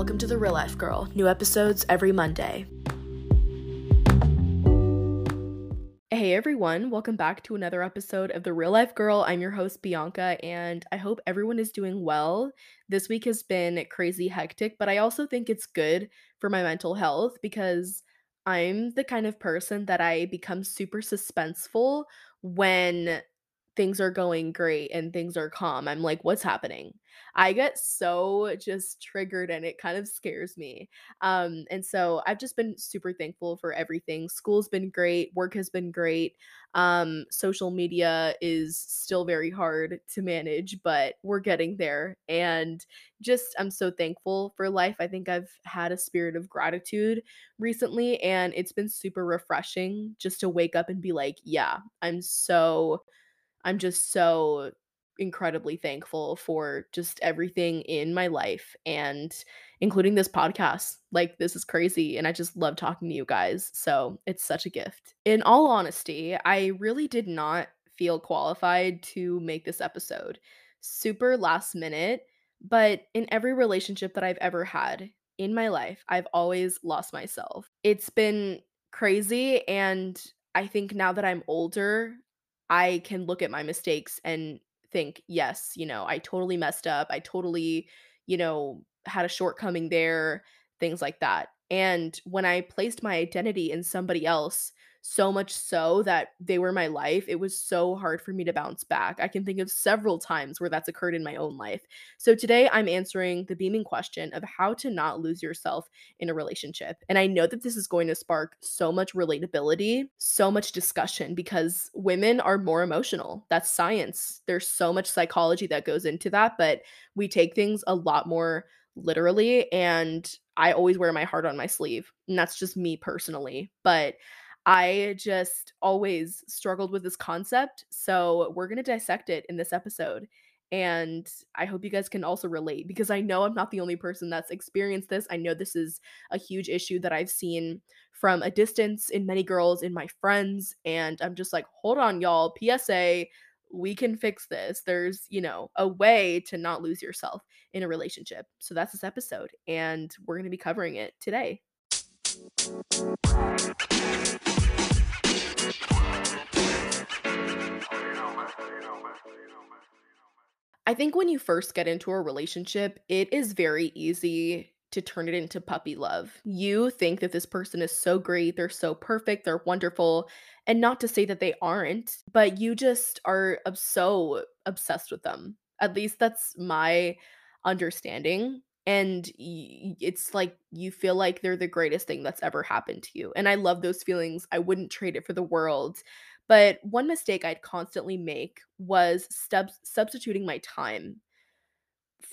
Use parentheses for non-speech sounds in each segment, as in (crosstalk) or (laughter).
welcome to The Real Life Girl. New episodes every Monday. Hey everyone, welcome back to another episode of The Real Life Girl. I'm your host, Bianca, and I hope everyone is doing well. This week has been crazy hectic, but I also think it's good for my mental health because I'm the kind of person that I become super suspenseful when things are going great and things are calm. I'm like, what's happening? I get so just triggered and it kind of scares me. Um, and so I've just been super thankful for everything. School's been great, work has been great. Um, social media is still very hard to manage, but we're getting there. And just, I'm so thankful for life. I think I've had a spirit of gratitude recently, and it's been super refreshing just to wake up and be like, yeah, I'm so I'm just so incredibly thankful for just everything in my life and including this podcast. Like, this is crazy. And I just love talking to you guys. So it's such a gift. In all honesty, I really did not feel qualified to make this episode. Super last minute. But in every relationship that I've ever had in my life, I've always lost myself. It's been crazy. And I think now that I'm older, I can look at my mistakes and think, yes, you know, I totally messed up. I totally, you know, had a shortcoming there, things like that. And when I placed my identity in somebody else, so much so that they were my life, it was so hard for me to bounce back. I can think of several times where that's occurred in my own life. So today I'm answering the beaming question of how to not lose yourself in a relationship. And I know that this is going to spark so much relatability, so much discussion because women are more emotional. That's science. There's so much psychology that goes into that, but we take things a lot more literally and I always wear my heart on my sleeve. And that's just me personally. But I just always struggled with this concept. So we're going to dissect it in this episode. And I hope you guys can also relate because I know I'm not the only person that's experienced this. I know this is a huge issue that I've seen from a distance in many girls, in my friends. And I'm just like, hold on, y'all. PSA, we can fix this. There's, you know, a way to not lose yourself in a relationship. So that's this episode. And we're going to be covering it today. I think when you first get into a relationship, it is very easy to turn it into puppy love. You think that this person is so great, they're so perfect, they're wonderful, and not to say that they aren't, but you just are so obsessed with them. At least that's my understanding. And y- it's like you feel like they're the greatest thing that's ever happened to you. And I love those feelings. I wouldn't trade it for the world. But one mistake I'd constantly make was substituting my time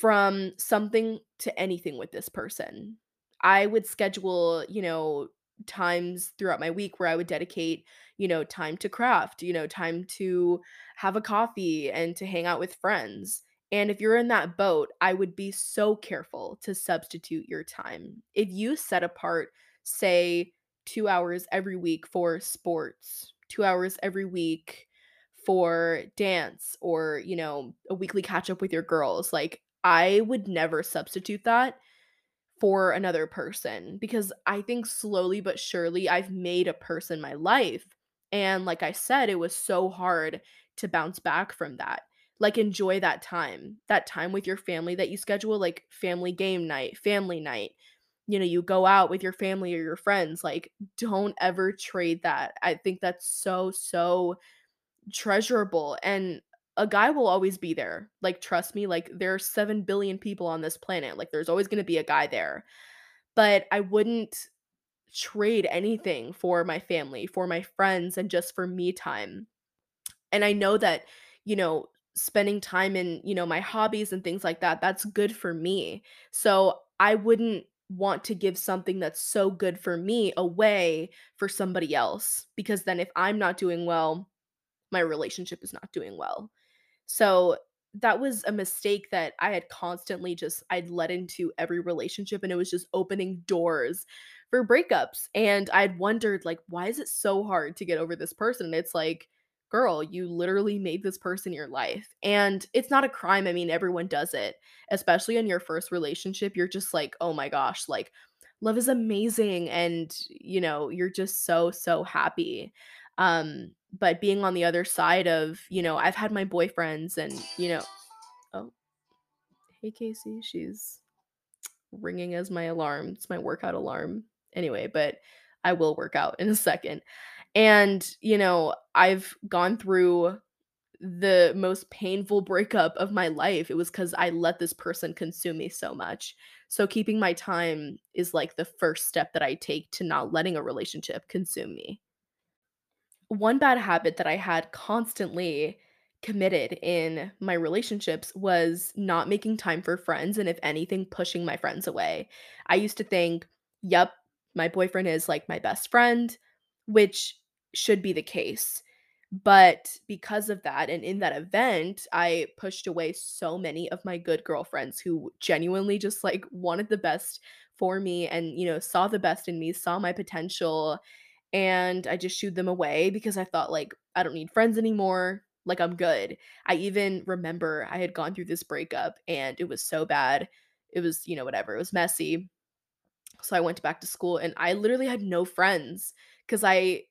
from something to anything with this person. I would schedule, you know, times throughout my week where I would dedicate, you know, time to craft, you know, time to have a coffee and to hang out with friends. And if you're in that boat, I would be so careful to substitute your time. If you set apart, say, two hours every week for sports, two hours every week for dance, or, you know, a weekly catch up with your girls, like I would never substitute that for another person because I think slowly but surely I've made a person my life. And like I said, it was so hard to bounce back from that. Like, enjoy that time, that time with your family that you schedule, like family game night, family night. You know, you go out with your family or your friends. Like, don't ever trade that. I think that's so, so treasurable. And a guy will always be there. Like, trust me, like, there are 7 billion people on this planet. Like, there's always going to be a guy there. But I wouldn't trade anything for my family, for my friends, and just for me time. And I know that, you know, spending time in, you know, my hobbies and things like that, that's good for me. So I wouldn't want to give something that's so good for me away for somebody else because then if I'm not doing well, my relationship is not doing well. So that was a mistake that I had constantly just I'd let into every relationship and it was just opening doors for breakups and I'd wondered like why is it so hard to get over this person and it's like girl, you literally made this person your life. And it's not a crime. I mean, everyone does it, especially in your first relationship. You're just like, oh my gosh, like love is amazing. And, you know, you're just so, so happy. Um, but being on the other side of, you know, I've had my boyfriends and, you know, oh, hey, Casey, she's ringing as my alarm. It's my workout alarm. Anyway, but I will work out in a second. And, you know, I've gone through the most painful breakup of my life. It was because I let this person consume me so much. So, keeping my time is like the first step that I take to not letting a relationship consume me. One bad habit that I had constantly committed in my relationships was not making time for friends and if anything pushing my friends away. I used to think, "Yep, my boyfriend is like my best friend," which should be the case. But because of that and in that event, I pushed away so many of my good girlfriends who genuinely just like wanted the best for me and, you know, saw the best in me, saw my potential, and I just shooed them away because I thought like I don't need friends anymore. Like I'm good. I even remember I had gone through this breakup and it was so bad. It was, you know, whatever. It was messy. So I went back to school and I literally had no friends cuz I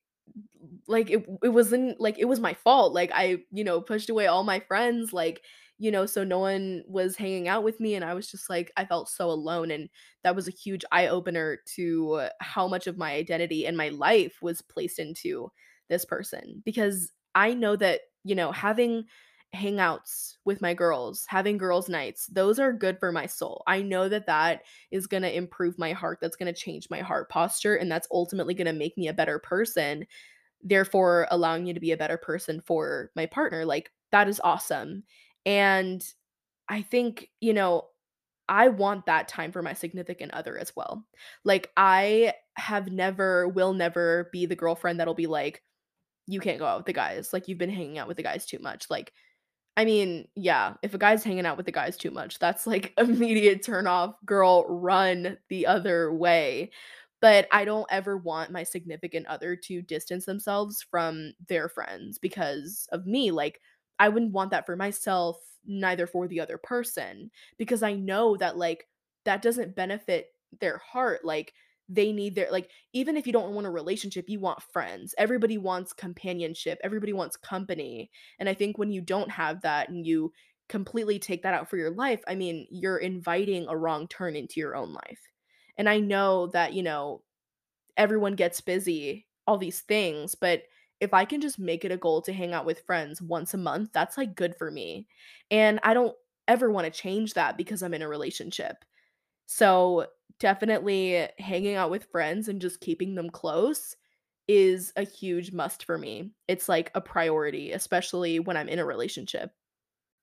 like it it wasn't like it was my fault. Like I, you know, pushed away all my friends like, you know, so no one was hanging out with me and I was just like I felt so alone and that was a huge eye opener to how much of my identity and my life was placed into this person because I know that, you know, having hangouts with my girls, having girls' nights, those are good for my soul. I know that that is going to improve my heart. That's going to change my heart posture. And that's ultimately going to make me a better person, therefore, allowing me to be a better person for my partner. Like, that is awesome. And I think, you know, I want that time for my significant other as well. Like, I have never, will never be the girlfriend that'll be like, you can't go out with the guys. Like, you've been hanging out with the guys too much. Like, I mean, yeah, if a guy's hanging out with the guys too much, that's like (laughs) immediate turn off. Girl, run the other way. But I don't ever want my significant other to distance themselves from their friends because of me. Like, I wouldn't want that for myself, neither for the other person, because I know that, like, that doesn't benefit their heart. Like, they need their like even if you don't want a relationship you want friends. Everybody wants companionship. Everybody wants company. And i think when you don't have that and you completely take that out for your life i mean you're inviting a wrong turn into your own life. And i know that you know everyone gets busy all these things but if i can just make it a goal to hang out with friends once a month that's like good for me. And i don't ever want to change that because i'm in a relationship so, definitely hanging out with friends and just keeping them close is a huge must for me. It's like a priority, especially when I'm in a relationship.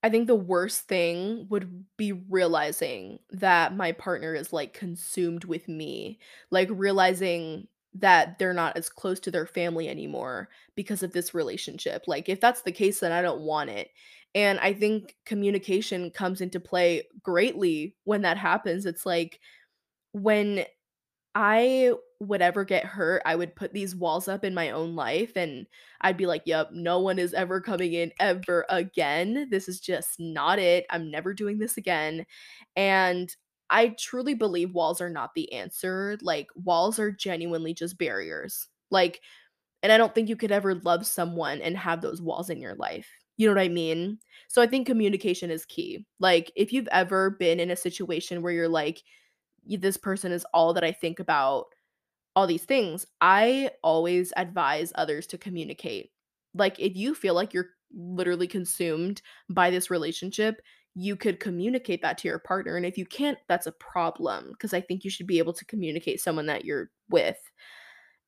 I think the worst thing would be realizing that my partner is like consumed with me, like realizing that they're not as close to their family anymore because of this relationship. Like, if that's the case, then I don't want it. And I think communication comes into play greatly when that happens. It's like when I would ever get hurt, I would put these walls up in my own life and I'd be like, yep, no one is ever coming in ever again. This is just not it. I'm never doing this again. And I truly believe walls are not the answer. Like, walls are genuinely just barriers. Like, and I don't think you could ever love someone and have those walls in your life. You know what I mean? So I think communication is key. Like, if you've ever been in a situation where you're like, this person is all that I think about, all these things, I always advise others to communicate. Like, if you feel like you're literally consumed by this relationship, you could communicate that to your partner. And if you can't, that's a problem because I think you should be able to communicate someone that you're with.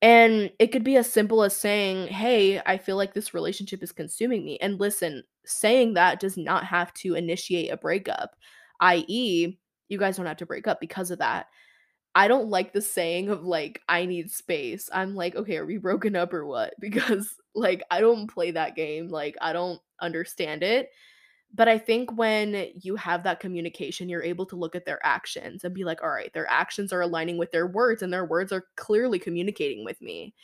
And it could be as simple as saying, Hey, I feel like this relationship is consuming me. And listen, saying that does not have to initiate a breakup, i.e., you guys don't have to break up because of that. I don't like the saying of like, I need space. I'm like, okay, are we broken up or what? (laughs) Because like, I don't play that game. Like, I don't understand it. But I think when you have that communication, you're able to look at their actions and be like, all right, their actions are aligning with their words, and their words are clearly communicating with me.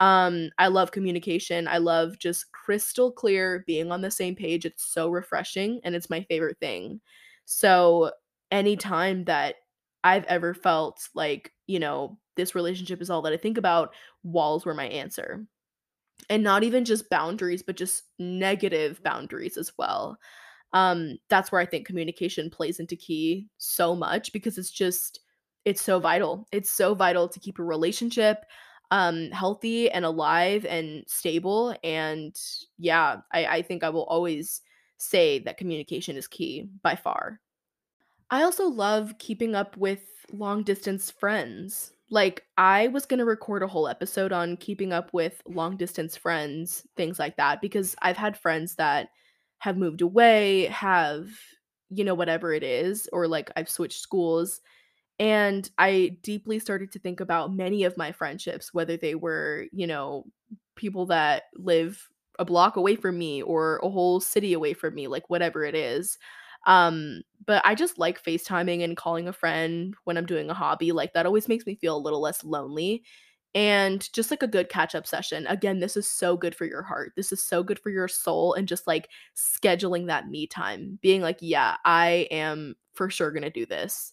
Um, I love communication. I love just crystal clear being on the same page. It's so refreshing and it's my favorite thing. So, anytime that I've ever felt like, you know, this relationship is all that I think about, walls were my answer. And not even just boundaries, but just negative boundaries as well. Um, that's where I think communication plays into key so much because it's just it's so vital. It's so vital to keep a relationship um healthy and alive and stable. And yeah, I, I think I will always say that communication is key by far. I also love keeping up with long distance friends. Like, I was going to record a whole episode on keeping up with long distance friends, things like that, because I've had friends that have moved away, have, you know, whatever it is, or like I've switched schools. And I deeply started to think about many of my friendships, whether they were, you know, people that live a block away from me or a whole city away from me, like whatever it is. Um, but I just like FaceTiming and calling a friend when I'm doing a hobby. Like that always makes me feel a little less lonely. And just like a good catch up session. Again, this is so good for your heart. This is so good for your soul. And just like scheduling that me time, being like, yeah, I am for sure going to do this.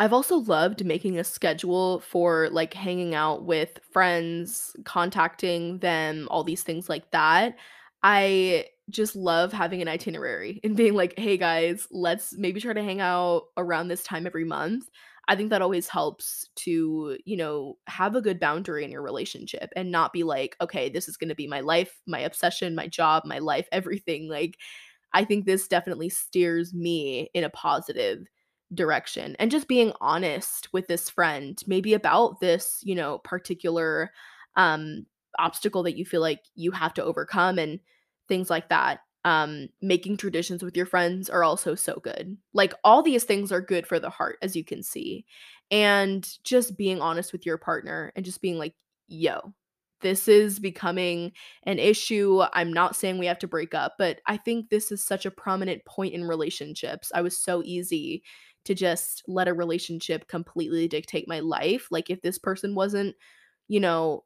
I've also loved making a schedule for like hanging out with friends, contacting them, all these things like that. I just love having an itinerary and being like, "Hey guys, let's maybe try to hang out around this time every month." I think that always helps to, you know, have a good boundary in your relationship and not be like, "Okay, this is going to be my life, my obsession, my job, my life, (laughs) everything." Like I think this definitely steers me in a positive direction and just being honest with this friend maybe about this you know particular um obstacle that you feel like you have to overcome and things like that um making traditions with your friends are also so good like all these things are good for the heart as you can see and just being honest with your partner and just being like yo this is becoming an issue. I'm not saying we have to break up, but I think this is such a prominent point in relationships. I was so easy to just let a relationship completely dictate my life. Like if this person wasn't, you know,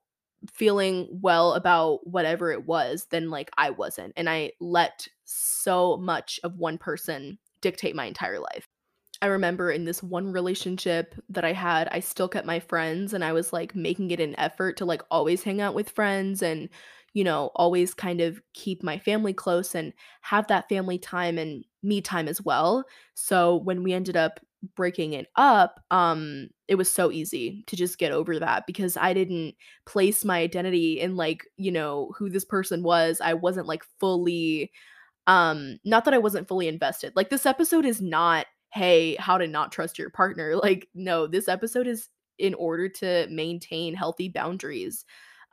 feeling well about whatever it was, then like I wasn't. And I let so much of one person dictate my entire life. I remember in this one relationship that I had, I still kept my friends and I was like making it an effort to like always hang out with friends and, you know, always kind of keep my family close and have that family time and me time as well. So when we ended up breaking it up, um, it was so easy to just get over that because I didn't place my identity in like, you know, who this person was. I wasn't like fully um not that I wasn't fully invested. Like this episode is not hey, how to not trust your partner. (laughs) Like, no, this episode is in order to maintain healthy boundaries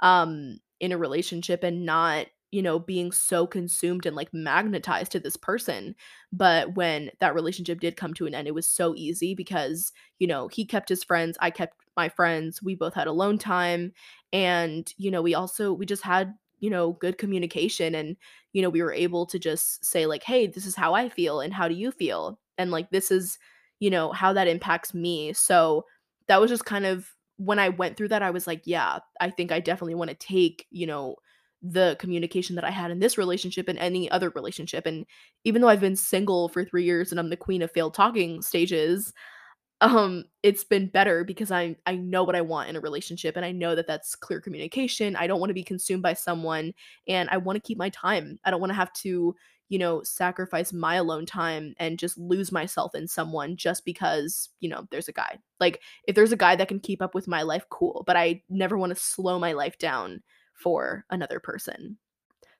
um in a relationship and not you know being so consumed and like magnetized to this person but when that relationship did come to an end it was so easy because you know he kept his friends i kept my friends we both had alone time and you know we also we just had you know good communication and you know we were able to just say like hey this is how i feel and how do you feel? and like this is you know how that impacts me. So that was just kind of when i went through that i was like yeah i think i definitely want to take you know the communication that i had in this relationship and any other relationship and even though i've been single for 3 years and i'm the queen of failed talking stages um it's been better because i i know what i want in a relationship and i know that that's clear communication. I don't want to be consumed by someone and i want to keep my time. I don't want to have to you know sacrifice my alone time and just lose myself in someone just because you know there's a guy. Like if there's a guy that can keep up with my life cool but i never want to slow my life down for another person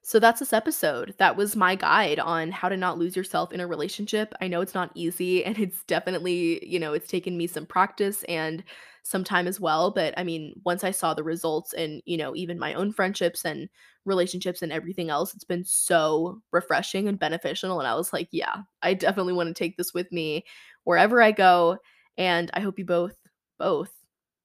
so that's this episode. That was my guide on how to not lose yourself in a relationship. I know it's not easy (laughs) and it's definitely, you know, it's taken me some practice and some time as well, but I mean, once I saw the results and, you know, even my own friendships and relationships and everything else, it's been so refreshing and beneficial and I was like, yeah, I definitely want to take this with me wherever I go and I hope you both both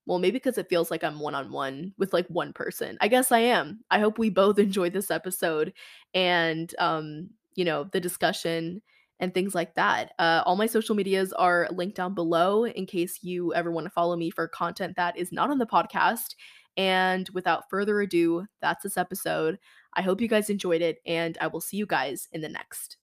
well, maybe because it feels like I'm one on one with like one person. I guess I am. I hope we both (laughs) enjoyed this episode and, um, you know, the discussion and things like that. Uh, all my social medias are linked down below in case you ever want to follow me for content that is not on the podcast. And without further ado, that's this episode. I hope you guys enjoyed it, and I will see you guys in the next.